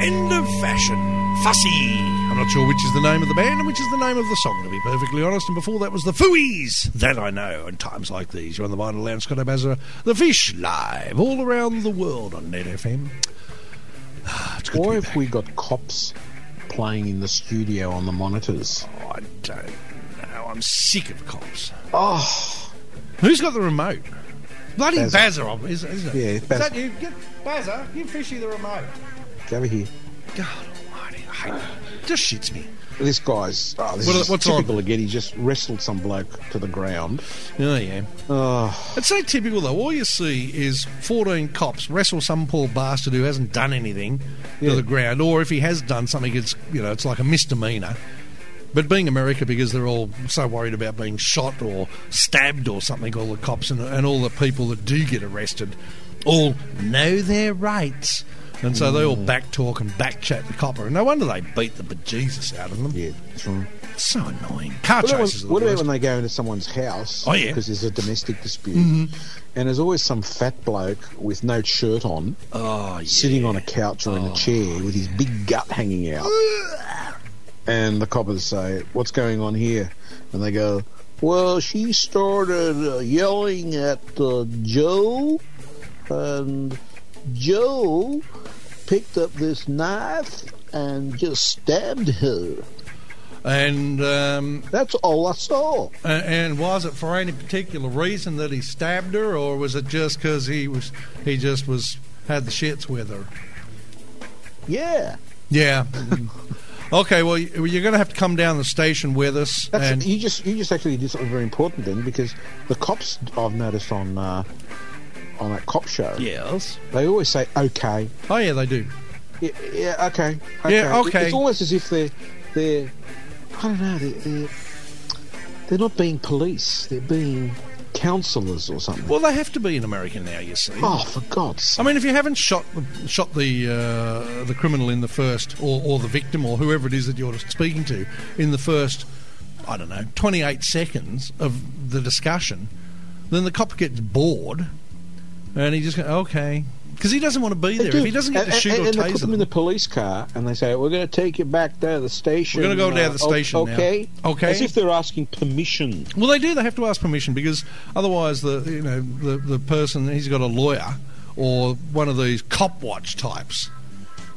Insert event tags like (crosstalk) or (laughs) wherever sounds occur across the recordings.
End of fashion. Fussy. I'm not sure which is the name of the band and which is the name of the song, to be perfectly honest. And before that was the Fooies. That I know. In times like these, you're on the Vinyl Lounge, Scott O'Bazza, the Fish live all around the world on Net FM. Ah, it's good Or if we got cops playing in the studio on the monitors. back. I don't know. I'm sick of cops. Oh, Who's got the remote? Bloody Bazza. Bazza, isn't isn't it? Yeah, Is Bazza. that you? Get Bazza, give Fishy the remote. Go over here. God almighty, I hate it. Just shits me. This guy's oh, this What- is what's typical again. He just wrestled some bloke to the ground. Oh, yeah. Oh, It's so typical, though. All you see is 14 cops wrestle some poor bastard who hasn't done anything Yeah. to the ground, or if he has done something, it's you know it's like a misdemeanor. But being America, because they're all so worried about being shot or stabbed or something, all the cops and, and all the people that do get arrested all know their rights. And so they all back talk and back chat the copper. And no wonder they beat the bejesus out of them. yeah, that's right. It's so annoying. Car What about, chases the what about when they go into someone's house? Oh, yeah. Mm-hmm. because there's a domestic dispute, and there's always some fat bloke with no shirt on, Oh, yeah. sitting on a couch or in a chair with his big gut hanging out. and the coppers say, "What's going on here?" And they go, "Well, she started uh, yelling at uh, Joe, and Joe picked up this knife and just stabbed her. And um, That's all I saw." A- And was it for any particular reason that he stabbed her, or was it just because he was he just was had the shits with her? Yeah, Yeah. (laughs) okay. Well, you- you're going to have to come down the station with us. that's and you just you just actually did something very important then because the cops I've noticed on uh, on that cop show yes. they always say okay Oh yeah, they do. Yeah, yeah, okay, okay. Yeah, It- okay. It's almost as if they're they're I don't know they're they're, they're not being police. They're being counsellors or something. Well, they have to be in America now. You see. Oh, for God's I mean, if you haven't shot the, shot the uh, the criminal in the first, or, or the victim, or whoever it is that you're speaking to, in the first, I don't know, 28 seconds of the discussion, then the cop gets bored, and he just goes, okay, because he doesn't want to be there. If he doesn't get and, to shoot and, or and they put them in the police car, and they say, "We're going to take you back down to the station. We're gonna go down uh, the station now." Okay, Okay. As if they're asking permission. well, they do. They have to ask permission because otherwise, the you know the the person he's got a lawyer or one of these cop watch types.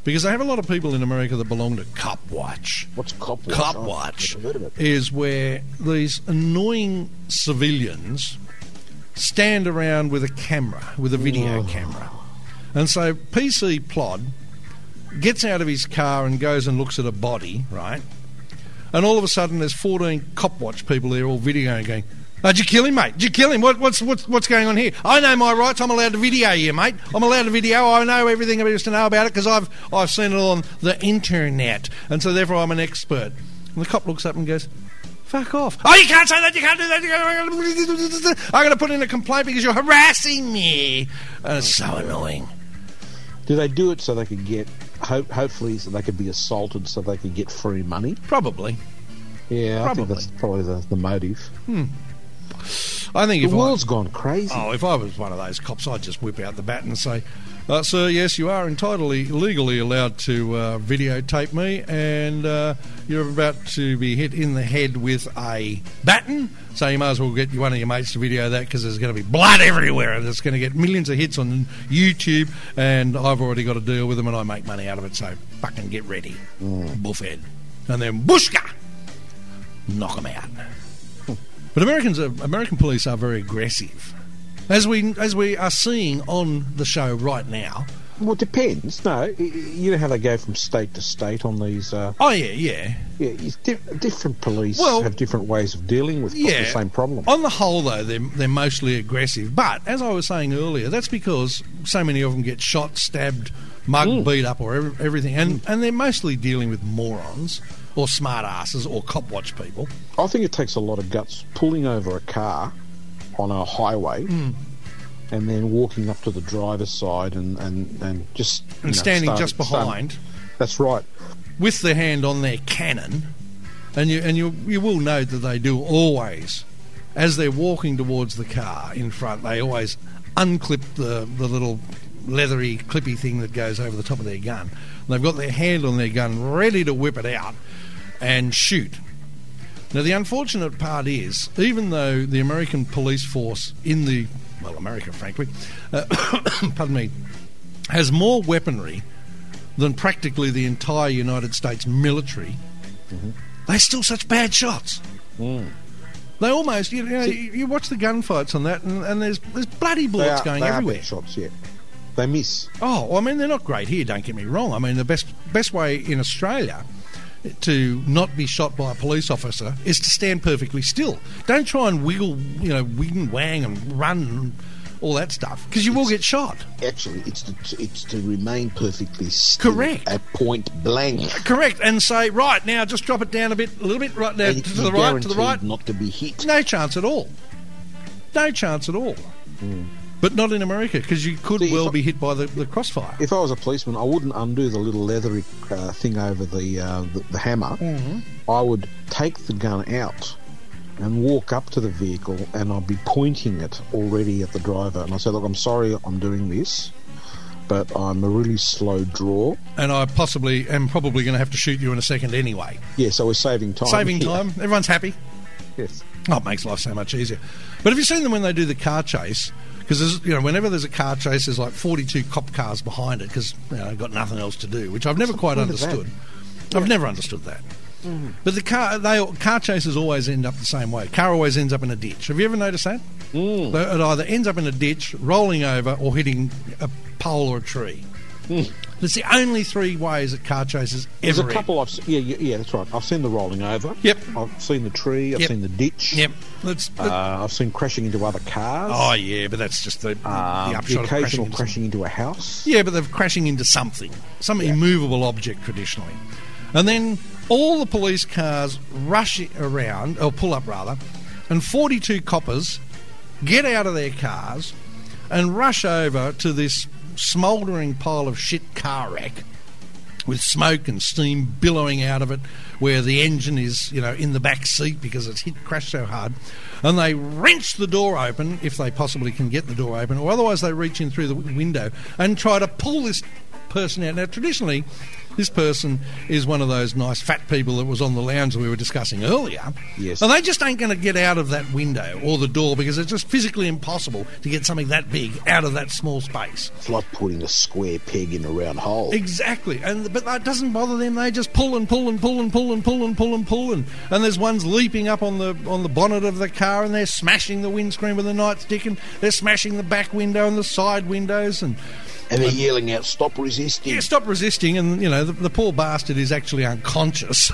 Because they have a lot of people in America that belong to Cop Watch. What's cop watch? Cop Oh, Watch never heard of it. is where these annoying civilians stand around with a camera, with a video Oh. camera. And so PC Plod gets out of his car and goes and looks at a body, right? And all of a sudden there's 14 Cop Watch people there all videoing going, Oh, did you kill him, mate? Did you kill him? What, what's, what's, what's going on here? I know my rights. I'm allowed to video you, mate. I'm allowed to video. I know everything there is to know about it because I've, I've seen it on the internet. And so therefore I'm an expert. And the cop looks up and goes, Fuck off. Oh, you can't say that. You can't do that. You can't... I'm going to put in a complaint because you're harassing me. And it's so annoying. Do they do it so they could get? Hope, hopefully, so they could be assaulted, so they could get free money. Probably. Yeah, I Probably. think that's probably the, the motive. Hmm. I think if The I- world's gone crazy. Oh, if I was one of those cops, I'd just whip out the bat and say, uh, "Sir, yes, you are entirely legally allowed to uh, videotape me, and uh, you're about to be hit in the head with a baton. So you might as well get one of your mates to video that because there's going to be blood everywhere, and it's going to get millions of hits on YouTube. And I've already got to deal with them, and I make money out of it. So fucking get ready, buffhead, and then bushka, knock them out." But Americans, are, American police are very aggressive, as we as we are seeing on the show right now. Well, it depends. No, you know how they go from state to state on these. Uh, Oh yeah, yeah, yeah, di- different police Well- have different ways of dealing with yeah. the same problem. On the whole, though, they're they're mostly aggressive. But as I was saying earlier, that's because so many of them get shot, stabbed, mugged, beat up, or ev- everything, and and they're mostly dealing with morons or smart asses or cop watch people. I think it takes a lot of guts pulling over a car on a highway. Hmm. And then walking up to the driver's side and, and, and just And know, standing start- just start- behind. That's right. with their hand on their cannon, and you and you you will know that they do always, as they're walking towards the car in front, they always unclip the the little leathery, clippy thing that goes over the top of their gun. They've got their hand on their gun, ready to whip it out and shoot. Now, the unfortunate part is, even though the American police force in the, well, America, frankly, (coughs) uh, (coughs) pardon me, has more weaponry than practically the entire United States military, they're still such bad shots. They almost, you know, you, you watch the gunfights on that, and, and there's there's bloody bullets are, going everywhere. bad shots, yeah. They miss. Oh, well, I mean, they're not great here. Don't get me wrong. I mean, the best best way in Australia to not be shot by a police officer is to stand perfectly still. Don't try and wiggle, you know, wing and wang and run and all that stuff because you will get shot. Actually, it's to, it's to remain perfectly still Correct. at point blank. Correct, and say right now, just drop it down a bit, a little bit, right now And to the right, to the right. not to be hit. No chance at all. No chance at all. Hmm. But not in America because you could See, well I- be hit by the, the crossfire. If I was a policeman, I wouldn't undo the little leathery uh, thing over the, uh, the the hammer. Mm-hmm. I would take the gun out and walk up to the vehicle, and I'd be pointing it already at the driver, and I say, "Look, I'm sorry, I'm doing this, but I'm a really slow draw. and I possibly am probably going to have to shoot you in a second anyway. Yeah, so we're saving time. Saving here. time. Everyone's happy. Yes. Oh, it makes life so much easier. But have you seen them when they do the car chase? Because you know, whenever there's a car chase, there's like 42 cop cars behind it because you know, they've got nothing else to do, which I've never quite point of that? understood. I've never understood that. But the car, they car chases always end up the same way. Car always ends up in a ditch. Have you ever noticed that? Mm. It either ends up in a ditch, rolling over, or hitting a pole or a tree. That's the only three ways that car chases ever. There's a end. couple I've se- yeah, yeah yeah that's right. I've seen the rolling over. Yep. I've seen the tree. I've Yep. seen the ditch. Yep. That's, Uh, I've seen crashing into other cars. oh yeah, but that's just the, Um, the the upshot of crashing occasional into crashing into a house. Yeah, but they're crashing into something, some immovable object traditionally. And then all the police cars rush around, or pull up rather, and 42 coppers get out of their cars and rush over to this smouldering pile of shit car wreck with smoke and steam billowing out of it, where the engine is, you know, in the back seat because it's hit crashed so hard, and they wrench the door open if they possibly can get the door open, or otherwise they reach in through the window and try to pull this person out. Now, traditionally, this person is one of those nice fat people that was on the lounge that we were discussing earlier. Yes. And they just ain't going to get out of that window or the door because it's just physically impossible to get something that big out of that small space. It's like putting a square peg in a round hole. Exactly, and but that doesn't bother them. They just pull and pull and pull and pull and pull and pull and pull and and there's ones leaping up on the on the bonnet of the car and they're smashing the windscreen with a nightstick and they're smashing the back window and the side windows and and they're yelling out, "Stop resisting!" yeah, stop resisting. And you know the, the poor bastard is actually unconscious.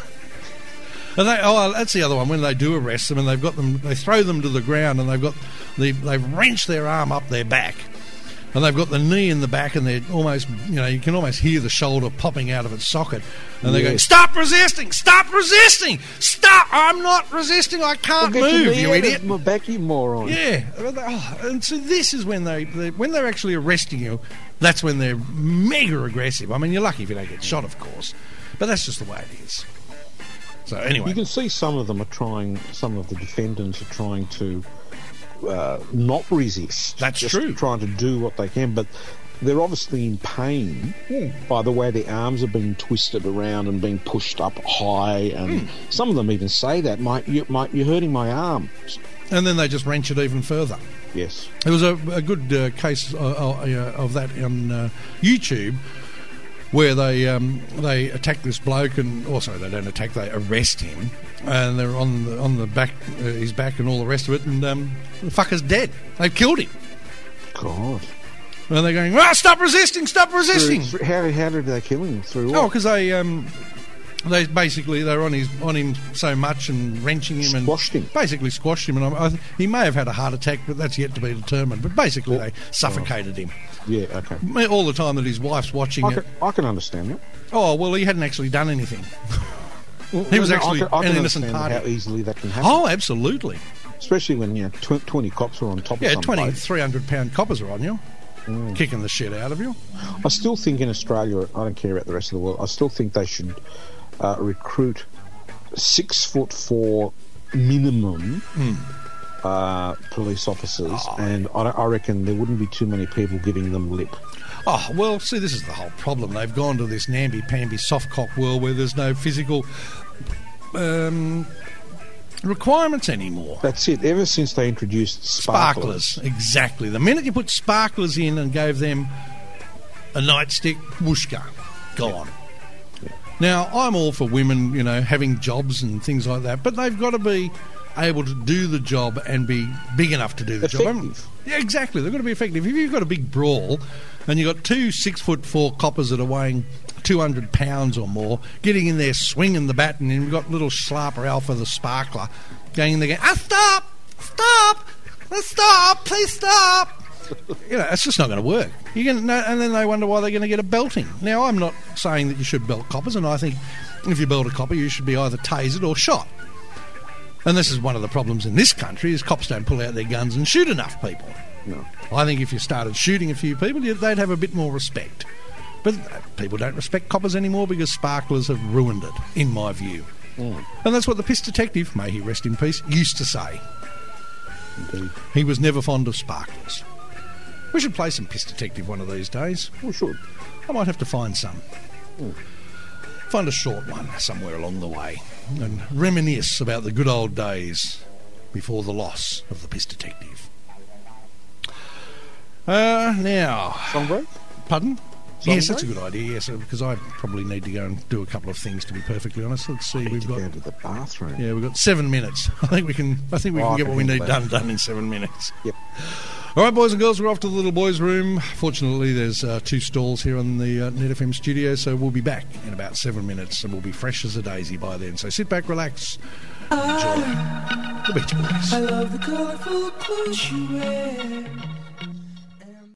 And they, oh, that's the other one. When they do arrest them, and they've got them, they throw them to the ground, and they've got, they, they've wrenched their arm up their back, and they've got the knee in the back, and they're almost, you know, you can almost hear the shoulder popping out of its socket, and they're going, "Stop resisting! Stop resisting! Stop! I'm not resisting! I can't your move, you idiot!" My back, you moron. Yeah, oh, and so this is when they, they when they're actually arresting you. That's when they're mega aggressive. I mean, you're lucky if you don't get shot, of course, but that's just the way it is. So anyway, You can see some of them are trying. Some of the defendants are trying to uh, not resist. That's true. Trying to do what they can, but they're obviously in pain by the way their arms are being twisted around and being pushed up high. And Hmm. some of them even say that, "Mate, you, mate, you're hurting my arm." And then they just wrench it even further. Yes. There was a, a good uh, case uh, uh, of that on uh, YouTube where they um, they attack this bloke and also they don't attack they arrest him and they're on the on the back uh, his back and all the rest of it and um, the fucker's dead. They've killed him God. and they're going, "Ah, stop resisting! Stop resisting!" Through- how, how did they kill him? Through Oh, because they um, they basically they're on his on him so much and wrenching him and him. Basically squashed him, and I, I, he may have had a heart attack, but that's yet to be determined. But basically, they suffocated him Yeah. Okay. all the time that his wife's watching I it. can, I can understand that. Oh well, he hadn't actually done anything. He was No, actually I can, I can an innocent understand party. How easily that can happen, Oh, absolutely. especially when you know tw- twenty cops are on top Yeah, of some 20, bloke. 300 pound coppers are on you, Mm. kicking the shit out of you. I still think in Australia, I don't care about the rest of the world. I still think they should uh, recruit six foot four minimum Hmm. uh, police officers, Oh. and I, I reckon there wouldn't be too many people giving them lip. Oh, well, see, this is the whole problem. They've gone to this namby-pamby soft cock world where there's no physical um, requirements anymore. That's it. Ever since they introduced sparklers. Sparklers, exactly. The minute you put sparklers in and gave them a nightstick, whooshka, gone. Now, I'm all for women, you know, having jobs and things like that, but they've got to be able to do the job and be big enough to do the job. Effective. Yeah, exactly. They've got to be effective. If you've got a big brawl and you've got two six foot four coppers that are weighing 200 pounds or more, getting in there swinging the bat, and you've got little slapper Alpha the Sparkler going in there going, ah, stop! Stop! Stop! Please stop! (laughs) you know, it's just not going to work. Going to, and then they wonder why they're going to get a belting. Now, I'm not saying that you should belt coppers, and I think if you belt a copper, you should be either tasered or shot. And this is one of the problems in this country: is cops don't pull out their guns and shoot enough people. No. I think if you started shooting a few people, they'd have a bit more respect. But uh, people don't respect coppers anymore because sparklers have ruined it, in my view. Mm, And that's what the piss detective, may he rest in peace, used to say. indeed. He was never fond of sparklers. We should play some piss detective one of these days. We should. I might have to find some. Find a short one somewhere along the way and reminisce about the good old days before the loss of the piss detective. Uh, now, Song break? pardon? Song yes, that's a good idea. Yes, because I probably need to go and do a couple of things. To be perfectly honest, let's see. We've to got go to the bathroom. yeah, we've got seven minutes. (laughs) I think we can. I think we Oh, can get can what we need done done in seven minutes. Yep. All right, boys and girls, we're off to the little boys' room. Fortunately, there's uh, two stalls here in the uh, Net FM studio, so we'll be back in about seven minutes, and we'll be fresh as a daisy by then. So sit back, relax, enjoy the Beach Boys. I love the colorful clothes you wear.